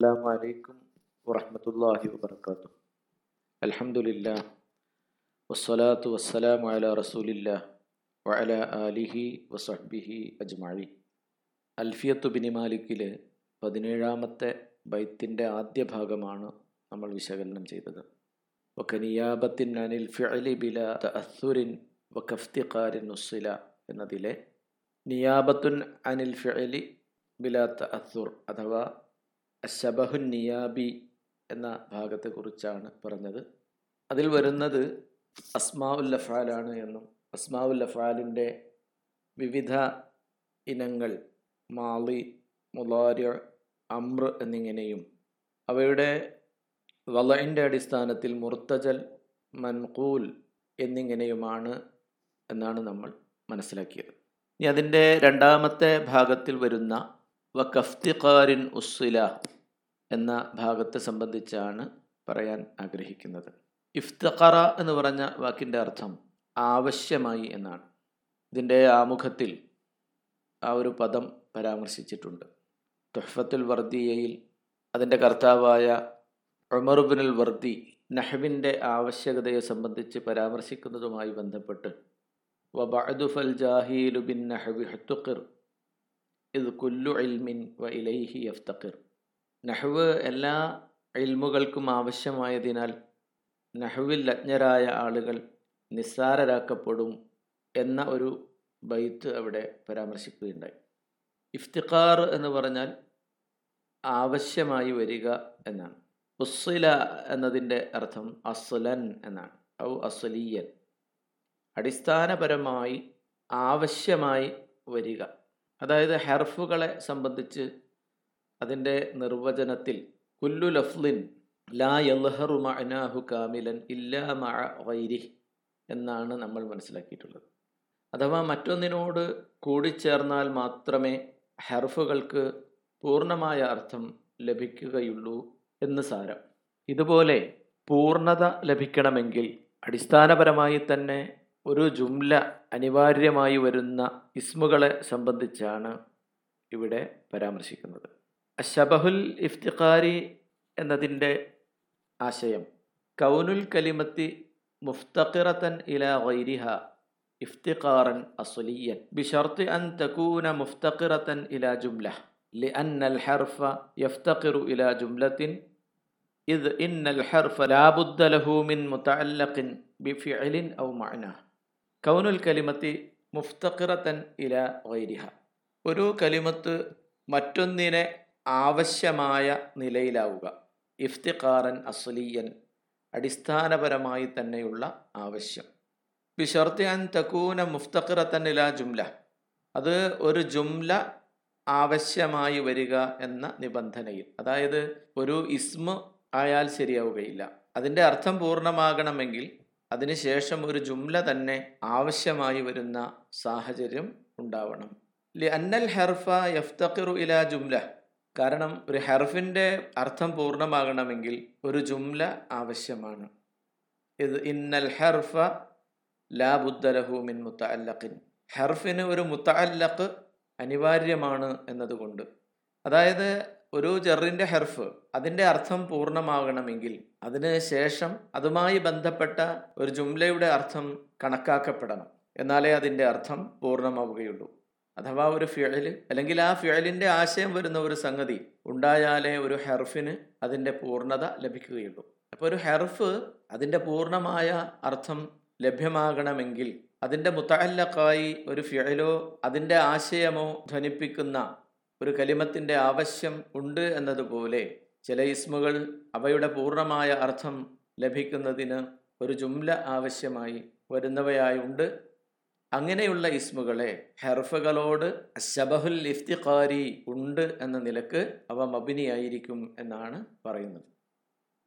അസ്സാം വലൈക്കും വറഹമത്തല്ലാഹി വബർക്കാത്തു അലഹമുല്ല വസ്സലാത്തു വസ്സലാം അല റസൂലില്ല വഅല ആലിഹി വസഹ്ബിഹി അജ്മാഴി അൽഫിയത്തു ബിനി മാലിക്കിലെ പതിനേഴാമത്തെ ബൈത്തിന്റെ ആദ്യ ഭാഗമാണ് നമ്മൾ വിശകലനം ചെയ്തത്. വക്കനിയാബത്തിൻ അനിൽ ഫിഅലി ബില തഅസുരിൻ വക്കഫ്തിഖാരിൻ നുസ്സില എന്നതിലെ നിയാബത്തുൻ അനിൽ ഫിഅലി ബില തഅസുർ അഥവാ അഷബഹുൻ നിയാബി എന്ന ഭാഗത്തെക്കുറിച്ചാണ് പറഞ്ഞത്. അതിൽ വരുന്നത് അസ്മാഉൽ അഫാലാണ് എന്നും അസ്മാഉൽ അഫാലിന്റെ വിവിധ ഇനങ്ങൾ മാളി മുലാര്യ അമ്ര എന്നിങ്ങനെയും അവയുടെ വളയിന്റെ അടിസ്ഥാനത്തിൽ മുർത്തജൽ മൻകൂൽ എന്നിങ്ങനെയുമാണ് എന്നാണ് നമ്മൾ മനസ്സിലാക്കിയത്. ഇനി അതിന്റെ രണ്ടാമത്തെ ഭാഗത്തിൽ വരുന്ന വ കഫ്തിഖാരിൻ ഉസ്സില എന്ന ഭാഗത്തെ സംബന്ധിച്ചാണ് പറയാൻ ആഗ്രഹിക്കുന്നത്. ഇഫ്തഖറ എന്ന് പറഞ്ഞ വാക്കിന്റെ അർത്ഥം ആവശ്യമായി എന്നാണ്. ഇതിന്റെ ആമുഖത്തിൽ ആ ഒരു പദം പരാമർശിച്ചിട്ടുണ്ട്. തുഹഫത്തുൽ വർദിയയിൽ അതിന്റെ കർത്താവായ ഉമറുബിനുൽ വർദി നഹ്വിന്റെ ആവശ്യകതയെ സംബന്ധിച്ച് പരാമർശിക്കുന്നതുമായി ബന്ധപ്പെട്ട് വബഅദുഫൽ ജാഹീലു നഹ്വി ഹത്തുഖിർ ഇത് കുല്ലു ഇൽമിൻ വ ഇലൈഹി യഫ്തഖിർ. നഹ്വ് എല്ലാ ഇൽമുകൾക്കും ആവശ്യമായതിനാൽ നഹ്വിൽ അജ്ഞരായ ആളുകൾ നിസ്സാരരാക്കപ്പെടും എന്ന ഒരു ബൈത്ത് അവിടെ പരാമർശിക്കുകയുണ്ടായി. ഇഫ്തിഖാർ എന്ന് പറഞ്ഞാൽ ആവശ്യമായി വരിക എന്നാണ്. ഉസ്സില എന്നതിന്റെ അർത്ഥം അസുലൻ എന്നാണ്. ഔ അസുലിയൻ. അടിസ്ഥാനപരമായി ആവശ്യമായി വരിക. അതായത് ഹെർഫുകളെ സംബന്ധിച്ച് അതിന്റെ നിർവചനത്തിൽ കുല്ലു ലഫ്ലിൻ ലാ യൽഹറു മഅനാഹു കാമിലൻ ഇല്ലാ മഅ എന്നാണ് നമ്മൾ മനസ്സിലാക്കിയിട്ടുള്ളത്. അഥവാ മറ്റൊന്നിനോട് കൂടിച്ചേർന്നാൽ മാത്രമേ ഹെർഫുകൾക്ക് പൂർണമായ അർത്ഥം ലഭിക്കുകയുള്ളൂ എന്ന് സാരം. ഇതുപോലെ പൂർണത ലഭിക്കണമെങ്കിൽ അടിസ്ഥാനപരമായി തന്നെ ഒരു ജുംല അനിവാര്യമായി വരുന്ന ഇസ്മുകളെ സംബന്ധിച്ചാണ് ഇവിടെ പരാമർശിക്കുന്നത്. അഷബഹുൽ ഇഫ്തിഖാരി എന്നതിൻ്റെ ആശയം കൗനുൽ കലിമത്തി മുഫ്തഖിറത്തൻ ഇല ഗൈരിഹ ഇഫ്തിഖാറൻ അസുലിയൻ ബിഷർത്ത് അൻ തകൂന മുഫ്തഖിറത്തൻ ഇല ജുംല لأن الحرف يفتقر إلى جملة إذ إن الحرف لا بد له من متعلق بفعل أو معنى كون الكلمة مفتقرة إلى غيرها ഒരു കലിമത്ത് മറ്റൊന്നിനെ ആവശ്യമായ നിലയിലാവുക. ഇഫ്തിഖാറൻ അസ്ലീയൻ അടിസ്ഥാനപരമായി തന്നെയുള്ള ആവശ്യം. ബിഷർത്തി അൻ തക്കൂന മുഫ്തഖിറത്തൻ ഇല ജുംല. അത് ഒരു ജുംല ആവശ്യമായി വരിക എന്ന നിബന്ധനയിൽ. അതായത് ഒരു ഇസ്മ ആയാൽ ശരിയാവുകയില്ല. അതിന്റെ അർത്ഥം പൂർണമാകണമെങ്കിൽ അതിനുശേഷം ഒരു ജുംല തന്നെ ആവശ്യമായി വരുന്ന സാഹചര്യം ഉണ്ടാവണം. ലി അന്നൽ ഹെർഫ യഫ്തഖിറു ഇല ജുംല. കാരണം ഒരു ഹെർഫിന്റെ അർത്ഥം പൂർണമാകണമെങ്കിൽ ഒരു ജുംല ആവശ്യമാണ്. ഇത് ഇന്നൽ ഹെർഫ ലാ ബുദ്ധലഹു മിൻ മുത്തഅല്ലഖിൻ. ഹെർഫിന് ഒരു മുത്ത അല്ലഖ് അനിവാര്യമാണ് എന്നതുകൊണ്ട്. അതായത് ഒരു ജെറിന്റെ ഹെർഫ് അതിന്റെ അർത്ഥം പൂർണമാകണമെങ്കിൽ അതിന് ശേഷം അതുമായി ബന്ധപ്പെട്ട ഒരു ജുംലയുടെ അർത്ഥം കണക്കാക്കപ്പെടണം. എന്നാലേ അതിന്റെ അർത്ഥം പൂർണമാവുകയുള്ളൂ. അഥവാ ഒരു ഫിഴൽ അല്ലെങ്കിൽ ആ ഫിഴലിന്റെ ആശയം വരുന്ന ഒരു സംഗതി ഉണ്ടായാലേ ഒരു ഹെർഫിന് അതിന്റെ പൂർണത ലഭിക്കുകയുള്ളൂ. അപ്പോൾ ഒരു ഹെർഫ് അതിന്റെ പൂർണമായ അർത്ഥം ലഭ്യമാകണമെങ്കിൽ അതിന്റെ മുത്തല്ലക്കായി ഒരു ഫിഴലോ അതിന്റെ ആശയമോ ധ്വനിപ്പിക്കുന്ന ഒരു കലിമത്തിന്റെ ആവശ്യം ഉണ്ട് എന്നതുപോലെ ചില ഇസ്മുകൾ അവയുടെ പൂർണമായ അർത്ഥം ലഭിക്കുന്നതിന് ഒരു ജുംല ആവശ്യമായി വരുന്നവയായുണ്ട്. അങ്ങനെയുള്ള ഇസ്മുകളെ ഹെർഫുകളോട് ശബഹുൽ ഇഫ്തിഖാരി ഉണ്ട് എന്ന നിലയ്ക്ക് അവ മബിനിയായിരിക്കും എന്നാണ് പറയുന്നത്.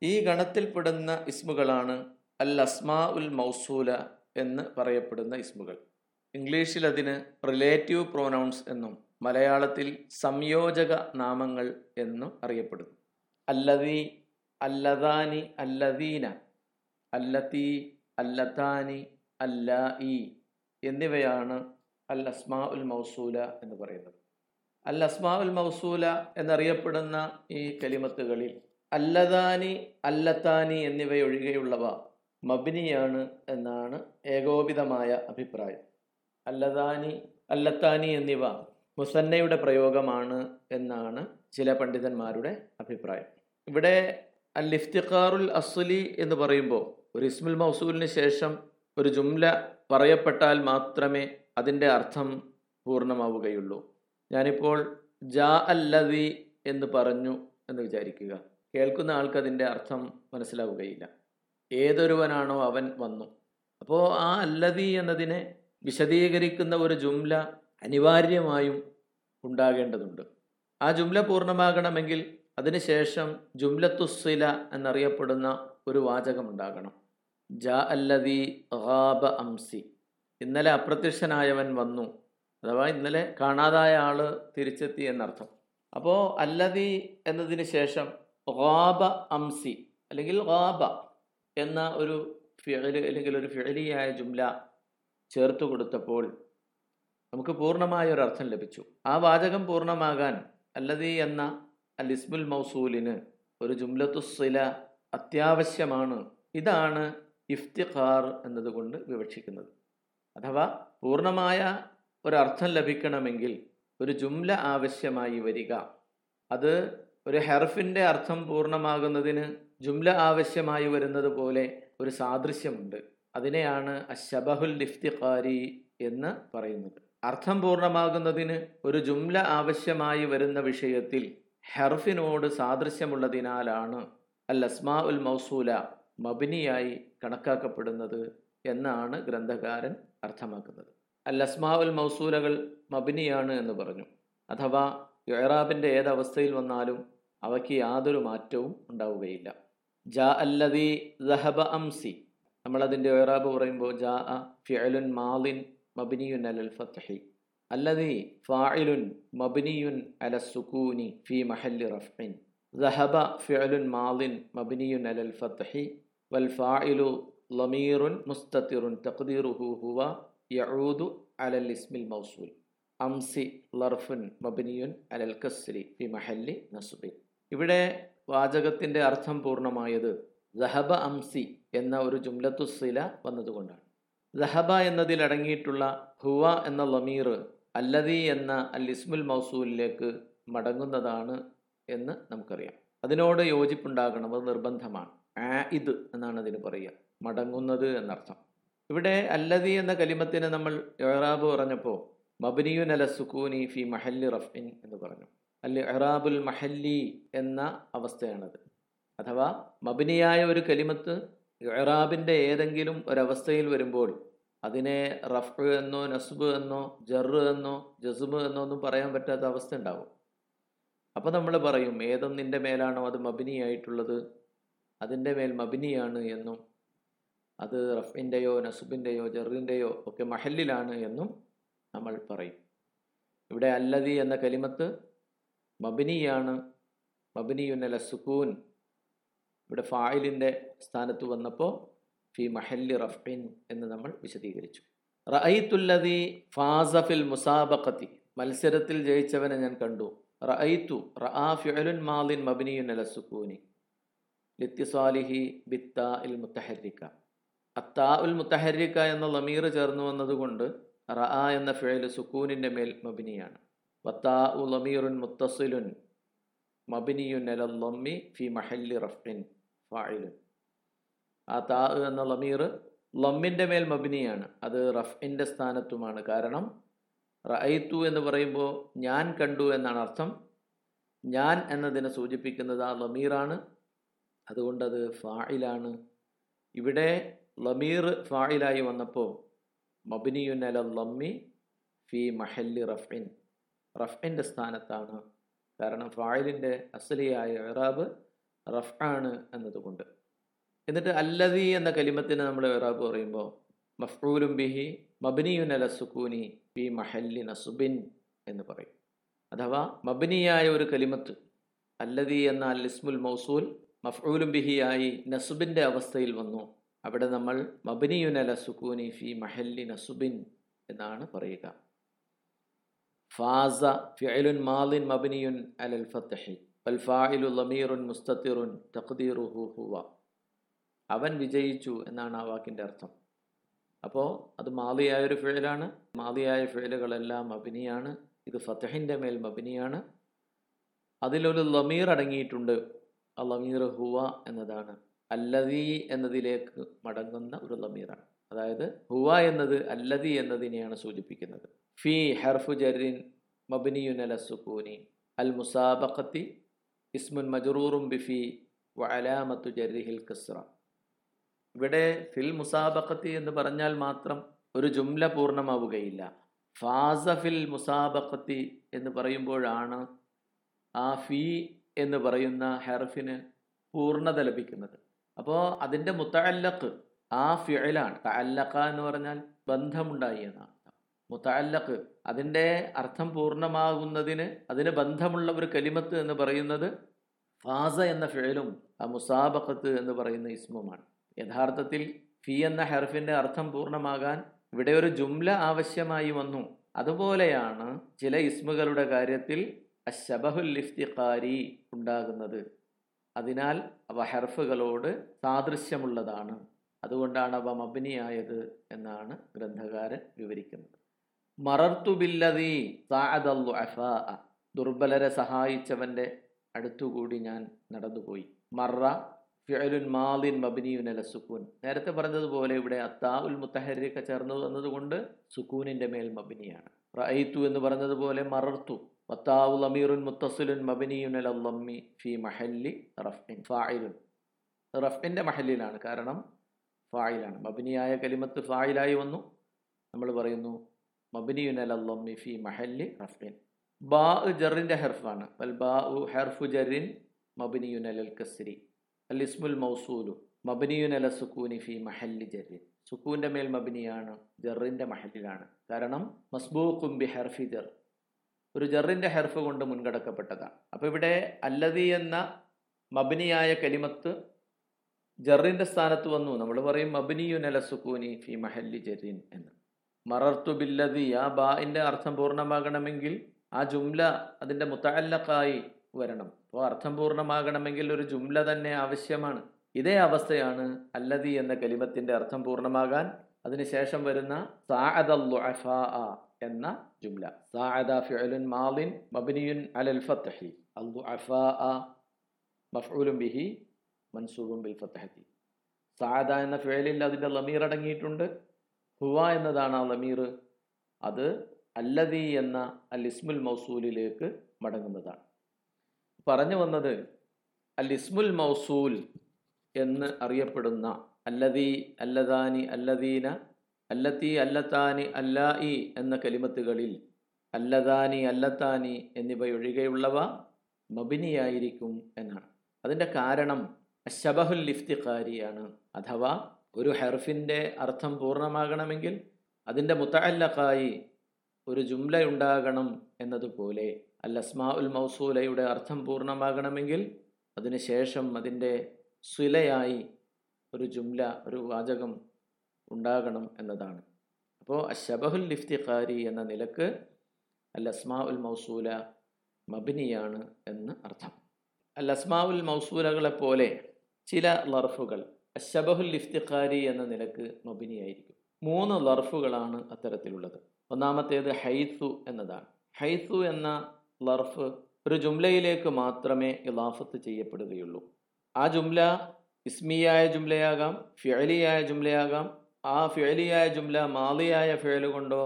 ഈ ഗണത്തിൽപ്പെടുന്ന ഇസ്മുകളാണ് അൽ അസ്മാ ഉൽ മൗസൂല എന്ന് പറയപ്പെടുന്ന ഇസ്മുകൾ. ഇംഗ്ലീഷിൽ അതിന് റിലേറ്റീവ് പ്രൊനൗൺസ് എന്നും മലയാളത്തിൽ സംയോജക നാമങ്ങൾ എന്നും അറിയപ്പെടുന്നു. അല്ലതീ അല്ലദാനി അല്ലദീന അല്ലതീ അല്ലതാനി അല്ല എന്നിവയാണ് അൽ അസ്മാ ഉൽ മൗസൂല എന്ന് പറയുന്നത്. അൽ അസ്മാ ഉൽ മൗസൂല എന്നറിയപ്പെടുന്ന ഈ കലിമത്തുകളിൽ അല്ലതാനി അല്ലത്താനി എന്നിവയൊഴികെയുള്ളവ മബിനിയാണ് എന്നാണ് ഏകോപിതമായ അഭിപ്രായം. അല്ലതാനി അല്ലത്താനി എന്നിവ മുസന്നയുടെ പ്രയോഗമാണ് എന്നാണ് ചില പണ്ഡിതന്മാരുടെ അഭിപ്രായം. ഇവിടെ അൽ ഇഫ്തിഖാറുൽ അസ്ലി എന്ന് പറയുമ്പോൾ ഒരു ഇസ്മുൽ മൗസൂലിന് ശേഷം ഒരു ജുംല പറയപ്പെട്ടാൽ മാത്രമേ അതിന്റെ അർത്ഥം പൂർണമാവുകയുള്ളൂ. ഞാനിപ്പോൾ ജാ അല്ലതി എന്ന് പറഞ്ഞു എന്ന് വിചാരിക്കുക. കേൾക്കുന്ന ആൾക്ക് അതിന്റെ അർത്ഥം മനസ്സിലാവുകയില്ല. ഏതൊരുവനാണോ അവൻ വന്നു. അപ്പോൾ ആ അല്ലതി എന്നതിനെ വിശദീകരിക്കുന്ന ഒരു ജുംല അനിവാര്യമായും ഉണ്ടാകേണ്ടതുണ്ട്. ആ ജുംല പൂർണമാകണമെങ്കിൽ അതിനുശേഷം ജുംലത്തുസ്സില എന്നറിയപ്പെടുന്ന ഒരു വാചകം ഉണ്ടാകണം ജാ അല്ലതി ഹാബ അംസി. ഇന്നലെ അപ്രത്യക്ഷനായവൻ വന്നു. അഥവാ ഇന്നലെ കാണാതായ ആൾ തിരിച്ചെത്തി എന്നർത്ഥം. അപ്പോൾ അല്ലതി എന്നതിന് ശേഷം ഹാബ അംസി അല്ലെങ്കിൽ ഹാബ എന്ന ഒരു ഫിഴൽ അല്ലെങ്കിൽ ഒരു ഫിഴലിയായ ജുംല ചേർത്ത് കൊടുത്തപ്പോൾ നമുക്ക് പൂർണമായ ഒരു അർത്ഥം ലഭിച്ചു. ആ വാചകം പൂർണമാകാൻ അല്ലതി എന്ന അൽ ഇസ്മുൽ മൗസൂലിന് ഒരു ജുംലത്തുസില അത്യാവശ്യമാണ്. ഇതാണ് ഇഫ്തിഖാർ എന്നതുകൊണ്ട് വിവക്ഷിക്കുന്നത്. അഥവാ പൂർണമായ ഒരർത്ഥം ലഭിക്കണമെങ്കിൽ ഒരു ജുംല ആവശ്യമായി വരിക. അത് ഒരു ഹെർഫിന്റെ അർത്ഥം പൂർണമാകുന്നതിന് ജുംല ആവശ്യമായി വരുന്നത് പോലെ ഒരു സാദൃശ്യമുണ്ട്. അതിനെയാണ് അശബഹുൽ ഇഫ്തിഖാരി എന്ന് പറയുന്നത്. അർത്ഥം പൂർണമാകുന്നതിന് ഒരു ജുംല ആവശ്യമായി വരുന്ന വിഷയത്തിൽ ഹെർഫിനോട് സാദൃശ്യമുള്ളതിനാലാണ് അൽ അസ്മാ ഉൽ മൗസൂല മബിനിയായി കണക്കാക്കപ്പെടുന്നത് എന്നാണ് ഗ്രന്ഥകാരൻ അർത്ഥമാക്കുന്നത്. അൽ അസ്മാ ഉൽ മൗസൂലകൾ മബിനിയാണ് എന്ന് പറഞ്ഞു. അഥവാ യൊറാബിന്റെ ഏതവസ്ഥയിൽ വന്നാലും അവയ്ക്ക് യാതൊരു മാറ്റവും ഉണ്ടാവുകയില്ല. ജാ അല്ലതി ദഹബ അംസി. നമ്മളതിന്റെ ഒയറാബ് പറയുമ്പോൾ ജാ അ മാലിൻ മബിനിയുൻ അലൽ ഫത്തഹി അല്ലതി ഫാഇലുൻ മബിനിയുൻ അല സുക്കൂനി ഫി മഹല്ലി റഫ്ഇൻ. ദഹബ ഫിഅലുൻ മാലിൻ മബിനിയുൻ അലൽ ഫത്ഹി. വൽ ഫാഇലു ലമീറുൻ മുസ്തത്തിറുൻ തഖ്ദീറുഹു ഹുവ യഊദു അലൽ ഇസ്മിൽ മൗസൂൽ. അംസി ലർഫുൻ മബിനിയുൻ അലൽ കസ്രി ഫി മഹല്ലി നസുബിൻ ഇവിടെ വാചകത്തിന്റെ അർത്ഥം പൂർണമായത് ജഹബ അംസി എന്ന ഒരു ജുംലത്തുസില വന്നതുകൊണ്ടാണ്. ജഹബ എന്നതിൽ അടങ്ങിയിട്ടുള്ള ഹുവ എന്ന ലമീർ അല്ലതി എന്ന അൽ ഇസ്മുൽ മൗസൂലിലേക്ക് മടങ്ങുന്നതാണ് എന്ന് നമുക്കറിയാം. അതിനോട് യോജിപ്പുണ്ടാകണം അത് നിർബന്ധമാണ്. ആ ഇത് എന്നാണ് അതിന് പറയുക. മടങ്ങുന്നത് എന്നർത്ഥം. ഇവിടെ അല്ലതി എന്ന കലിമത്തിന് നമ്മൾ എഹ്റാബ് പറഞ്ഞപ്പോൾ മബനിയുൻ അല സുക്കൂനി ഫി മഹല്ലി റഫ്ഇൻ എന്ന് പറഞ്ഞു. അല്ല എഹ്റാബുൽ മഹല്ലി എന്ന അവസ്ഥയാണത്. അഥവാ മബനിയായ ഒരു കലിമത്ത് എഹ്റാബിന്റെ ഏതെങ്കിലും ഒരവസ്ഥയിൽ വരുമ്പോൾ അതിനെ റഫ് എന്നോ നസ്ബ് എന്നോ ജറ് എന്നോ ജസുബ് എന്നോ ഒന്നും പറയാൻ പറ്റാത്ത അവസ്ഥ ഉണ്ടാവും. അപ്പോൾ നമ്മൾ പറയും ഏതൊന്നിന്റെ മേലാണോ അത് മബിനിയായിട്ടുള്ളത്? അതിന്റെ മേൽ മബിനിയാണ് എന്നും അത് റഫിന്റെയോ നസുബിന്റെയോ ജറിന്റെയോ ഒക്കെ മഹല്ലിലാണ് എന്നും നമ്മൾ പറയും. ഇവിടെ അല്ലതി എന്ന കലിമത്ത് മബിനിയാണ്. മബിനിയുനല സുക്കൂൻ ഇവിടെ ഫായിലിന്റെ സ്ഥാനത്ത് വന്നപ്പോൾ ഫി മഹല്ലി റഫ്ഇൻ എന്ന് നമ്മൾ വിശദീകരിച്ചു. റഅയ്ത്തുല്ലതി ഫാസഫിൽ മുസാബഖത്തി മത്സരത്തിൽ ജയിച്ചവനെ ഞാൻ കണ്ടു. റഅയ്ത്തു റഅ ഫിഅലുൻ മാലിൻ മബിനിയുന്നല സുക്കൂനി ലിത്തിസാലിഹി ബിത്ത ഇൽ മുത്തഹരിക്ക. അത്താ ഉൽ മുത്തഹരിക്ക എന്ന ലമീർ ചേർന്നു വന്നതുകൊണ്ട് റആ എന്ന ഫിഴൽ സുക്കൂനിന്റെ മേൽ മബിനിയാണ്. വത്താ ഉ ലമീറുൻ മുത്തസിലുൻ മബിനിയുൻ അല ലമ്മി ഫി മഹല്ലി റഫ്ഇൻ ഫായിലുൻ ആ താ എന്ന ലമീർ ലമ്മിന്റെ മേൽ മബിനിയാണ്. അത് റഫ്ഇന്റെ സ്ഥാനത്തുമാണ്. കാരണം റഅയ്ത്തു എന്ന് പറയുമ്പോൾ ഞാൻ കണ്ടു എന്നാണ് അർത്ഥം. ഞാൻ എന്നതിനെ സൂചിപ്പിക്കുന്നത് ആ ലമീറാണ് അതുകൊണ്ടത് ഫായിലാണ് ഇവിടെ ലമീർ ഫായിലായി വന്നപ്പോൾ മബിനിയുൻ അല ലമ്മി ഫി മഹല്ലി റഫ്ഇൻ. റഫ്ഇന്റെ സ്ഥാനത്താണ്. കാരണം ഫായിലിന്റെ അസലിയായ ഇറാബ് ആണ് എന്നതുകൊണ്ട്. എന്നിട്ട് അല്ലതി എന്ന കലിമത്തിന് നമ്മൾ ഇറാബ് പറയുമ്പോൾ മഫ്റൂലും ബിഹി മബിനിയുൻ അല സുക്കൂനി ഫി മഹല്ലി നസുബിൻ എന്ന് പറയും. അഥവാ മബിനിയായ ഒരു കലിമത്ത് അല്ലതി എന്ന അൽ ഇസ്മുൽ മൗസൂൽ മഫ്റൂലും ബിഹിയായി നസുബിന്റെ അവസ്ഥയിൽ വന്നു. അവിടെ നമ്മൾ മബിനിയുൻ അല സുക്കൂനി ഫി മഹല്ലി നസുബിൻ എന്നാണ് പറയുക. ഫാസ ഫിഅലുൻ മാലിൻ മബ്നിയുൻ അലൽ ഫത്തഹി വൽ ഫാഇലു ലമീറുൻ മുസ്തത്തിറുൻ തഖ്ദീറുഹു ഹുവ. അവൻ വിജയിച്ചു എന്നാണ് ആ വാക്കിന്റെ അർത്ഥം. അപ്പോൾ അത് മാലിയായ ഒരു ഫിഴലാണ് മാലിയായ ഫിഴലുകളെല്ലാം മബിനിയാണ്. ഇത് ഫത്തഹിന്റെ മേൽ മബിനിയാണ്. അതിലൊരു ലമീർ അടങ്ങിയിട്ടുണ്ട്. ആ ലമീർ ഹുവ എന്നതാണ്. അല്ലതി എന്നതിലേക്ക് മടങ്ങുന്ന ഒരു ലമീറാണ്. അതായത് ഹുവ എന്നത് അല്ലതി എന്നതിനെയാണ് സൂചിപ്പിക്കുന്നത്. ഫി ഹർഫു ജറിൻ മബിനിയുൻ അല സുക്കൂനി അൽ മുസാബഖത്തി ഇസ്മുൻ മജറൂറും ബിഫി വലാമത്തു ജർഹിൽ കസ്റ. ഇവിടെ ഫിൽ മുസാബഖത്തി എന്ന് പറഞ്ഞാൽ മാത്രം ഒരു ജുംല പൂർണമാവുകയില്ല. ഫാസ ഫിൽ മുസാബഖത്തി എന്ന് പറയുമ്പോഴാണ് ആ ഫീ എന്ന് പറയുന്ന ഹെർഫിന് പൂർണത ലഭിക്കുന്നത്. അപ്പോൾ അതിന്റെ മുത്തഅല്ലക്ക് ആ ഫിഴലാണ് തഅല്ലക്ക എന്ന് പറഞ്ഞാൽ ബന്ധമുണ്ടായി എന്നാണ്. മുത്തഅല്ലക്ക് അതിന്റെ അർത്ഥം പൂർണമാകുന്നതിന് അതിന് ബന്ധമുള്ള ഒരു കലിമത്ത് എന്ന് പറയുന്നത് ഫാസ എന്ന ഫിഴലും ആ മുസാബഖത്ത് എന്ന് പറയുന്ന ഇസ്മുമാണ്. യഥാർത്ഥത്തിൽ ഫി എന്ന ഹെറഫിന്റെ അർത്ഥം പൂർണമാകാൻ ഇവിടെ ഒരു ജുംല ആവശ്യമായി വന്നു. അതുപോലെയാണ് ചില ഇസ്മുകളുടെ കാര്യത്തിൽ അശബഹുൽ ഇഫ്തിഖാരി ഉണ്ടാകുന്നത്. അതിനാൽ അവ ഹെർഫുകളോട് സാദൃശ്യമുള്ളതാണ്. അതുകൊണ്ടാണ് അവ മബിനിയായത് എന്നാണ് ഗ്രന്ഥകാരൻ വിവരിക്കുന്നത്. മറർത്തു ബില്ലതി ദുർബലരെ സഹായിച്ചവന്റെ അടുത്തുകൂടി ഞാൻ നടന്നുപോയി. മറ ഫിഅലുൻ മാലിൻ മബിനിയുൻ അല സുക്കൂൻ നേരത്തെ പറഞ്ഞതുപോലെ ഇവിടെ അത്താ ഉൽ മുത്തഹരിക്ക ചേർന്നു വന്നതുകൊണ്ട് സുക്കൂനിന്റെ മേൽ മബിനിയാണ്. റയ്ത്തു എന്ന് പറഞ്ഞതുപോലെ മറർത്തു. വത്താവു ലമീറുൻ മുത്തസിലുൻ മബിനിയുൻ അല ലമ്മി ഫി മഹല്ലി റഫ്ഇൻ. ഫായിലുൻ. റഫ്ഇന്റെ മഹല്ലിലാണ്. കാരണം ഫായിലാണ്. മബിനിയായ കലിമത്ത് ഫായിലായി വന്നു. നമ്മൾ പറയുന്നു മബിനിയുൻ അല അല്ലമ്മി ഫി മഹല്ലി റഫ്ഇൻ. ബാ ജറിന്റെ ഹെർഫാണ്. വൽ ബാ ഉ ഹെർഫു ജറിൻ മബിനിയുൻ അലൽ കസ്രി. അൽ ഇസ്മുൽ മൗസൂലു മബനിയുൻ അല സുക്കൂനി ഫി മഹല്ലി ജറിൻ. സുക്കൂന്റെ മേൽ മബിനിയാണ് ജറിന്റെ മഹല്ലിലാണ്. കാരണം മസ്ബൂഖും ബി ഹെർഫി ജർ. ഒരു ജറിന്റെ ഹെർഫ് കൊണ്ട് മുൻകടക്കപ്പെട്ടതാണ്. അപ്പോൾ ഇവിടെ അല്ലതി എന്ന മബിനിയായ കലിമത്ത് ജറിന്റെ സ്ഥാനത്ത് വന്നു. നമ്മൾ പറയും മബിനിയുൻ അല സുക്കൂനി ഫി മഹല്ലി ജറിൻ എന്ന്. മറർത്തു ബില്ലതി ആ ബാഇന്റെ അർത്ഥം പൂർണമാകണമെങ്കിൽ ആ ജുംല അതിന്റെ മുത്തല്ലക്കായി വരണം. അപ്പോൾ അർത്ഥം പൂർണമാകണമെങ്കിൽ ഒരു ജുംല തന്നെ ആവശ്യമാണ്. ഇതേ അവസ്ഥയാണ് അല്ലതി എന്ന കലിമത്തിന്റെ അർത്ഥം പൂർണമാകാൻ അതിനുശേഷം വരുന്ന എന്ന ജുംല. സാഅദ ഫിഅലുൻ മാലിൻ മബ്നിയുൻ അലൽ ഫത്ഹി. അൽദുഅഫാ മഫ്ഊലുൻ ബിഹി മൻസൂബുൻ ബിൽ ഫത്ഹത്തി. സാഅദ എന്ന ഫിഅലിൽ അതിന്റെ ലമീർ അടങ്ങിയിട്ടുണ്ട്. ഹുവ എന്നതാണ് ആ ലമീർ. അത് അല്ലതി എന്ന അൽ ഇസ്മുൽ മൗസൂലിലേക്ക് മടങ്ങുന്നതാണ്. പറഞ്ഞു വന്നത് അൽ ഇസ്മുൽ മൗസൂൽ എന്ന് അറിയപ്പെടുന്ന അല്ലതി അല്ലദാനി അല്ലദീന അല്ലത്തി അല്ലത്താനി അല്ലാ ഇ എന്ന കലിമത്തുകളിൽ അല്ലതാനി അല്ലത്താനി എന്നിവയൊഴികെയുള്ളവ മബിനിയായിരിക്കും എന്നാണ്. അതിന്റെ കാരണം അശബഹുൽ ലിഫ്തിഖാരിയാണ് അഥവാ ഒരു ഹെർഫിന്റെ അർത്ഥം പൂർണമാകണമെങ്കിൽ അതിന്റെ മുത്തല്ലക്കായി ഒരു ജുംല ഉണ്ടാകണം എന്നതുപോലെ അൽ ഉൽ മൗസൂലയുടെ അർത്ഥം പൂർണമാകണമെങ്കിൽ അതിനുശേഷം അതിന്റെ സുലയായി ഒരു ജുംല ഒരു വാചകം ഉണ്ടാകണം എന്നതാണ്. അപ്പോൾ അഷബഹുൽ ഇഫ്തിഖാരി എന്ന നിലയ്ക്ക് അൽ അസ്മാ ഉൽ മൗസൂല മബിനിയാണ് എന്ന് അർത്ഥം. അൽ അസ്മാ ഉൽ മൗസൂലകളെ പോലെ ചില ലർഫുകൾ അഷബഹുൽ ഇഫ്തിഖാരി എന്ന നിലയ്ക്ക് മബിനിയായിരിക്കും. മൂന്ന് ലർഫുകളാണ് അത്തരത്തിലുള്ളത്. ഒന്നാമത്തേത് ഹൈസു എന്നതാണ്. ഹൈസു എന്ന ലർഫ് ഒരു ജുംലയിലേക്ക് മാത്രമേ ഇലാഫത്ത് ചെയ്യപ്പെടുകയുള്ളൂ. ആ ജുംല ഇസ്മിയായ ജുംലയാകാം ഫ്യലിയായ ജുംലയാകാം ആ ഫേലിയായ ജുംല മാലിയായ ഫിഅൽ കൊണ്ടോ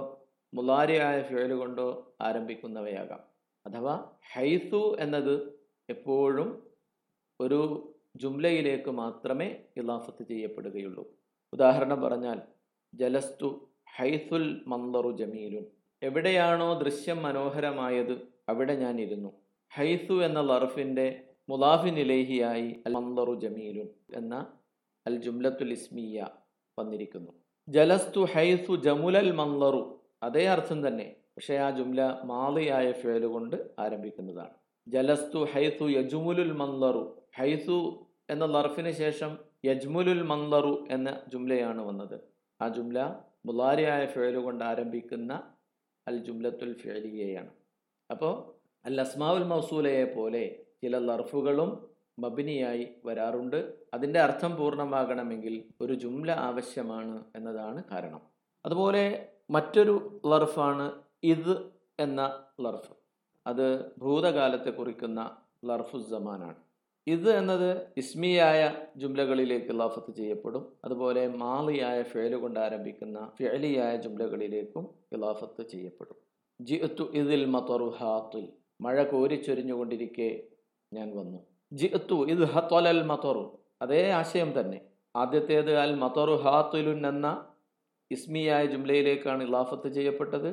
മുലാരിയായ ഫിഅൽ കൊണ്ടോ ആരംഭിക്കുന്നവയാകാം. അഥവാ ഹൈസു എന്നത് എപ്പോഴും ഒരു ജുംലയിലേക്ക് മാത്രമേ ഇലാഫത്ത് ചെയ്യപ്പെടുകയുള്ളൂ. ഉദാഹരണം പറഞ്ഞാൽ ജലസ്തു ഹൈസുൽ മന്ദറു ജമീലുൻ. എവിടെയാണോ ദൃശ്യം മനോഹരമായത് അവിടെ ഞാൻ ഇരുന്നു ഹൈസു എന്ന ലർഫിന്റെ മുലാഫിനിലേഹിയായി അൽ മന്ദറു ജമീലുൻ എന്ന അൽ ജുംലത്തുൽ ഇസ്മിയ വന്നിരിക്കുന്നു. ജലസ്തു ഹൈസു ജമുലൽ മന്ദറു. അതേ അർത്ഥം തന്നെ. പക്ഷേ ആ ജുംല മാളിയായ ഫേൽ കൊണ്ട് ആരംഭിക്കുന്നതാണ്. ജലസ്തു ഹൈസു യജുമുലുൽ മന്ദറു. ഹൈസു എന്ന ലർഫിന് ശേഷം യജ്മുലുൽ മന്ദറു എന്ന ജുംലയാണ് വന്നത്. ആ ജുംല മുലാരിയായ ഫേൽ കൊണ്ട് ആരംഭിക്കുന്ന അൽ ജുംലത്തുൽ ഫേലിയയാണ് അപ്പോൾ അൽ അസ്മാവുൽ മൗസൂലയെ പോലെ ചില ലർഫുകളും മബിനിയായി വരാറുണ്ട്. അതിന്റെ അർത്ഥം പൂർണമാകണമെങ്കിൽ ഒരു ജുംല ആവശ്യമാണ് എന്നതാണ് കാരണം. അതുപോലെ മറ്റൊരു ലർഫാണ് ഇത് എന്ന ലർഫ്. അത് ഭൂതകാലത്തെ കുറിക്കുന്ന ലർഫുസമാനാണ് ഇത് എന്നത് ഇസ്മിയായ ജുംലകളിലേക്ക് ലഫത്ത് ചെയ്യപ്പെടും. അതുപോലെ മാളിയായ ഫേൽ കൊണ്ട് ആരംഭിക്കുന്ന ഫേലിയായ ജുംലകളിലേക്കും ഇലാഫത്ത് ചെയ്യപ്പെടും. ജിത്തു ഇതിൽ മത്തറു ഹാത്തുൽ മഴ കോരിച്ചൊരിഞ്ഞുകൊണ്ടിരിക്കെ ഞാൻ വന്നു. ജിഅത്തു ഇത് ഹത്തൊലൽ മത്തറു അതേ ആശയം തന്നെ. ആദ്യത്തേത് അൽ മത്തറു ഹാത്തുലുൻ എന്ന ഇസ്മിയായ ജുംലയിലേക്കാണ് ഇലാഫത്ത് ചെയ്യപ്പെട്ടത്.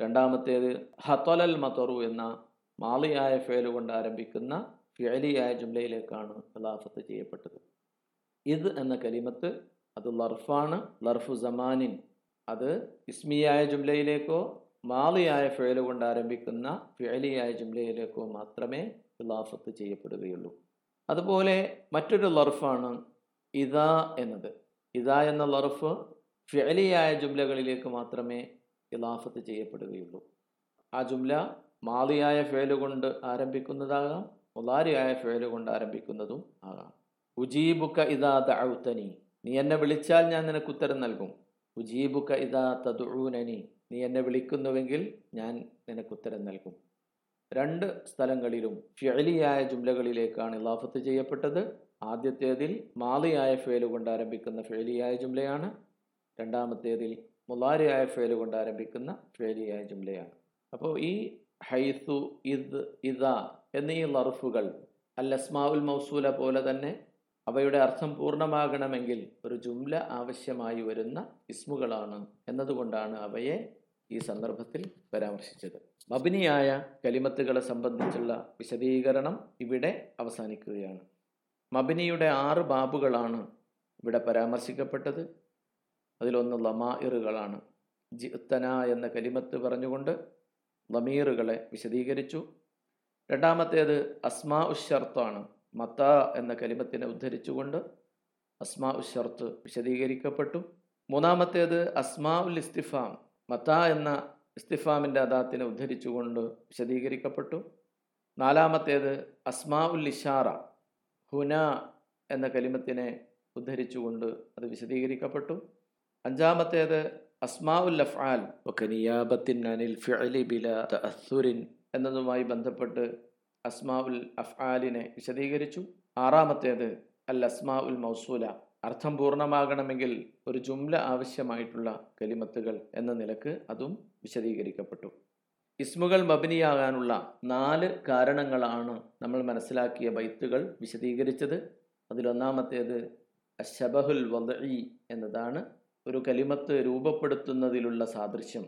രണ്ടാമത്തേത് ഹത്തൊലൽ മത്തറു എന്ന മാളിയായ ഫേൽ കൊണ്ട് ആരംഭിക്കുന്ന ഫിയലിയായ ജുംലയിലേക്കാണ് ഇലാഫത്ത് ചെയ്യപ്പെട്ടത്. ഇത് എന്ന കലിമത്ത് അത് ലർഫാണ്. ലർഫു സമാനിൻ. അത് ഇസ്മിയായ ജുംലയിലേക്കോ മാളിയായ ഫേൽ കൊണ്ട് ആരംഭിക്കുന്ന ഫിയലിയായ ജുംലയിലേക്കോ മാത്രമേ ഇലാഫത്ത് ചെയ്യപ്പെടുകയുള്ളൂ. അതുപോലെ മറ്റൊരു ലർഫാണ് ഇതാ എന്നത്. ഇതാ എന്ന ലർഫ് ഫിഅലിയായ ജുംലകളിലേക്ക് മാത്രമേ ഇലാഫത്ത് ചെയ്യപ്പെടുകയുള്ളൂ. ആ ജുംല മാലിയായ ഫേൽ കൊണ്ട് ആരംഭിക്കുന്നതാകാം മുലാരിയായ ഫേൽ കൊണ്ട് ആരംഭിക്കുന്നതും ആകാം. ഉജീബുക്ക ഇതാ ദഅൗതനി നീ എന്നെ വിളിച്ചാൽ ഞാൻ നിനക്ക് ഉത്തരം നൽകും. ഉജീബുക്ക ഇതാ തദുനനി നീ എന്നെ വിളിക്കുന്നുവെങ്കിൽ ഞാൻ നിനക്ക് ഉത്തരം നൽകും. രണ്ട് സ്ഥലങ്ങളിലും ഫിഅലിയായ ജുംലകളിലേക്കാണ് ഇലാഫത്ത് ചെയ്യപ്പെട്ടത്. ആദ്യത്തേതിൽ മാലിയായ ഫേലു കൊണ്ട് ആരംഭിക്കുന്ന ഫേലിയായ ജുംലയാണ്. രണ്ടാമത്തേതിൽ മുലാരിയായ ഫേലു കൊണ്ട് ആരംഭിക്കുന്ന ഫേലിയായ ജുംലയാണ്. അപ്പോൾ ഈ ഹൈസു ഇദ് ഇദ എന്നീ ലർഫുകൾ അൽ മൗസൂല പോലെ തന്നെ അവയുടെ അർത്ഥം പൂർണമാകണമെങ്കിൽ ഒരു ജുംല ആവശ്യമായി വരുന്ന ഇസ്മുകളാണ് എന്നതുകൊണ്ടാണ് അവയെ ഈ സന്ദർഭത്തിൽ പരാമർശിച്ചത്. മബിനിയായ കലിമത്തുകളെ സംബന്ധിച്ചുള്ള വിശദീകരണം ഇവിടെ അവസാനിക്കുകയാണ്. മബിനിയുടെ ആറ് ബാബുകളാണ് ഇവിടെ പരാമർശിക്കപ്പെട്ടത്. അതിലൊന്ന് ലമായിറുകളാണ് ജിത്തന എന്ന കലിമത്ത് പറഞ്ഞുകൊണ്ട് ലമീറുകളെ വിശദീകരിച്ചു. രണ്ടാമത്തേത് അസ്മാ ഉഷർത്താണ് മത്ത എന്ന കലിമത്തിനെ ഉദ്ധരിച്ചുകൊണ്ട് അസ്മാ ഉഷർത്ത് വിശദീകരിക്കപ്പെട്ടു. മൂന്നാമത്തേത് അസ്മാ ഉൽ ഇസ്തിഫാം. മത്ത എന്ന ഇസ്തിഫാമിന്റെ അദാത്തിനെ ഉദ്ധരിച്ചുകൊണ്ട് വിശദീകരിക്കപ്പെട്ടു. നാലാമത്തേത് അസ്മാ ഉൽ ഇഷാറ ഹുന എന്ന കലിമത്തിനെ ഉദ്ധരിച്ചുകൊണ്ട് അത് വിശദീകരിക്കപ്പെട്ടു. അഞ്ചാമത്തേത് അസ്മാ ഉൽ അഫ്ആൽ എന്നതുമായി ബന്ധപ്പെട്ട് അസ്മാ ഉൽ അഫ്ആലിനെ വിശദീകരിച്ചു. ആറാമത്തേത് അൽ അസ്മാ ഉൽ മൗസൂല അർത്ഥം പൂർണമാകണമെങ്കിൽ ഒരു ജുംല ആവശ്യമായിട്ടുള്ള കലിമത്തുകൾ എന്ന നിലയ്ക്ക് അതും വിശദീകരിക്കപ്പെട്ടു. ഇസ്മുകൾ മബിനിയാകാനുള്ള നാല് കാരണങ്ങളാണ് നമ്മൾ മനസ്സിലാക്കിയ ബൈത്തുകൾ വിശദീകരിച്ചത്. അതിലൊന്നാമത്തേത് അശബഹുൽ വദഇ എന്നതാണ് ഒരു കലിമത്ത് രൂപപ്പെടുത്തുന്നതിലുള്ള സാദൃശ്യം.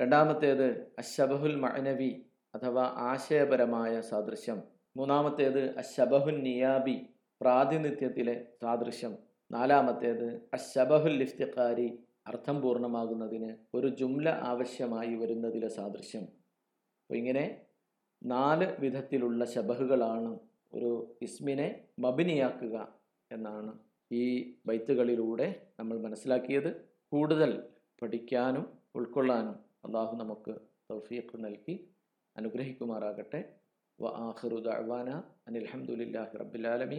രണ്ടാമത്തേത് അശബഹുൽ മഅനവി അഥവാ ആശയപരമായ സാദൃശ്യം. മൂന്നാമത്തേത് അഷബഹുൽ നിയാബി പ്രാതിനിധ്യത്തിലെ സാദൃശ്യം. നാലാമത്തേത് അശബഹുൽ ഇഫ്തിഖാരി അർത്ഥം പൂർണമാകുന്നതിന് ഒരു ജുംല ആവശ്യമായി വരുന്നതിലെ സാദൃശ്യം. അപ്പോൾ ഇങ്ങനെ നാല് വിധത്തിലുള്ള ശബഹുകളാണ് ഒരു ഇസ്മിനെ മബിനിയാക്കുക എന്നാണ് ഈ ബൈത്തുകളിലൂടെ നമ്മൾ മനസ്സിലാക്കിയത്. കൂടുതൽ പഠിക്കാനും ഉൾക്കൊള്ളാനും അള്ളാഹു നമുക്ക് തൗഫീഖ് നൽകി അനുഗ്രഹിക്കുമാറാകട്ടെ. വ ആഖിറു ദഅവാന അനിൽഹമുല്ലാഹി ഹംദുലില്ലാഹി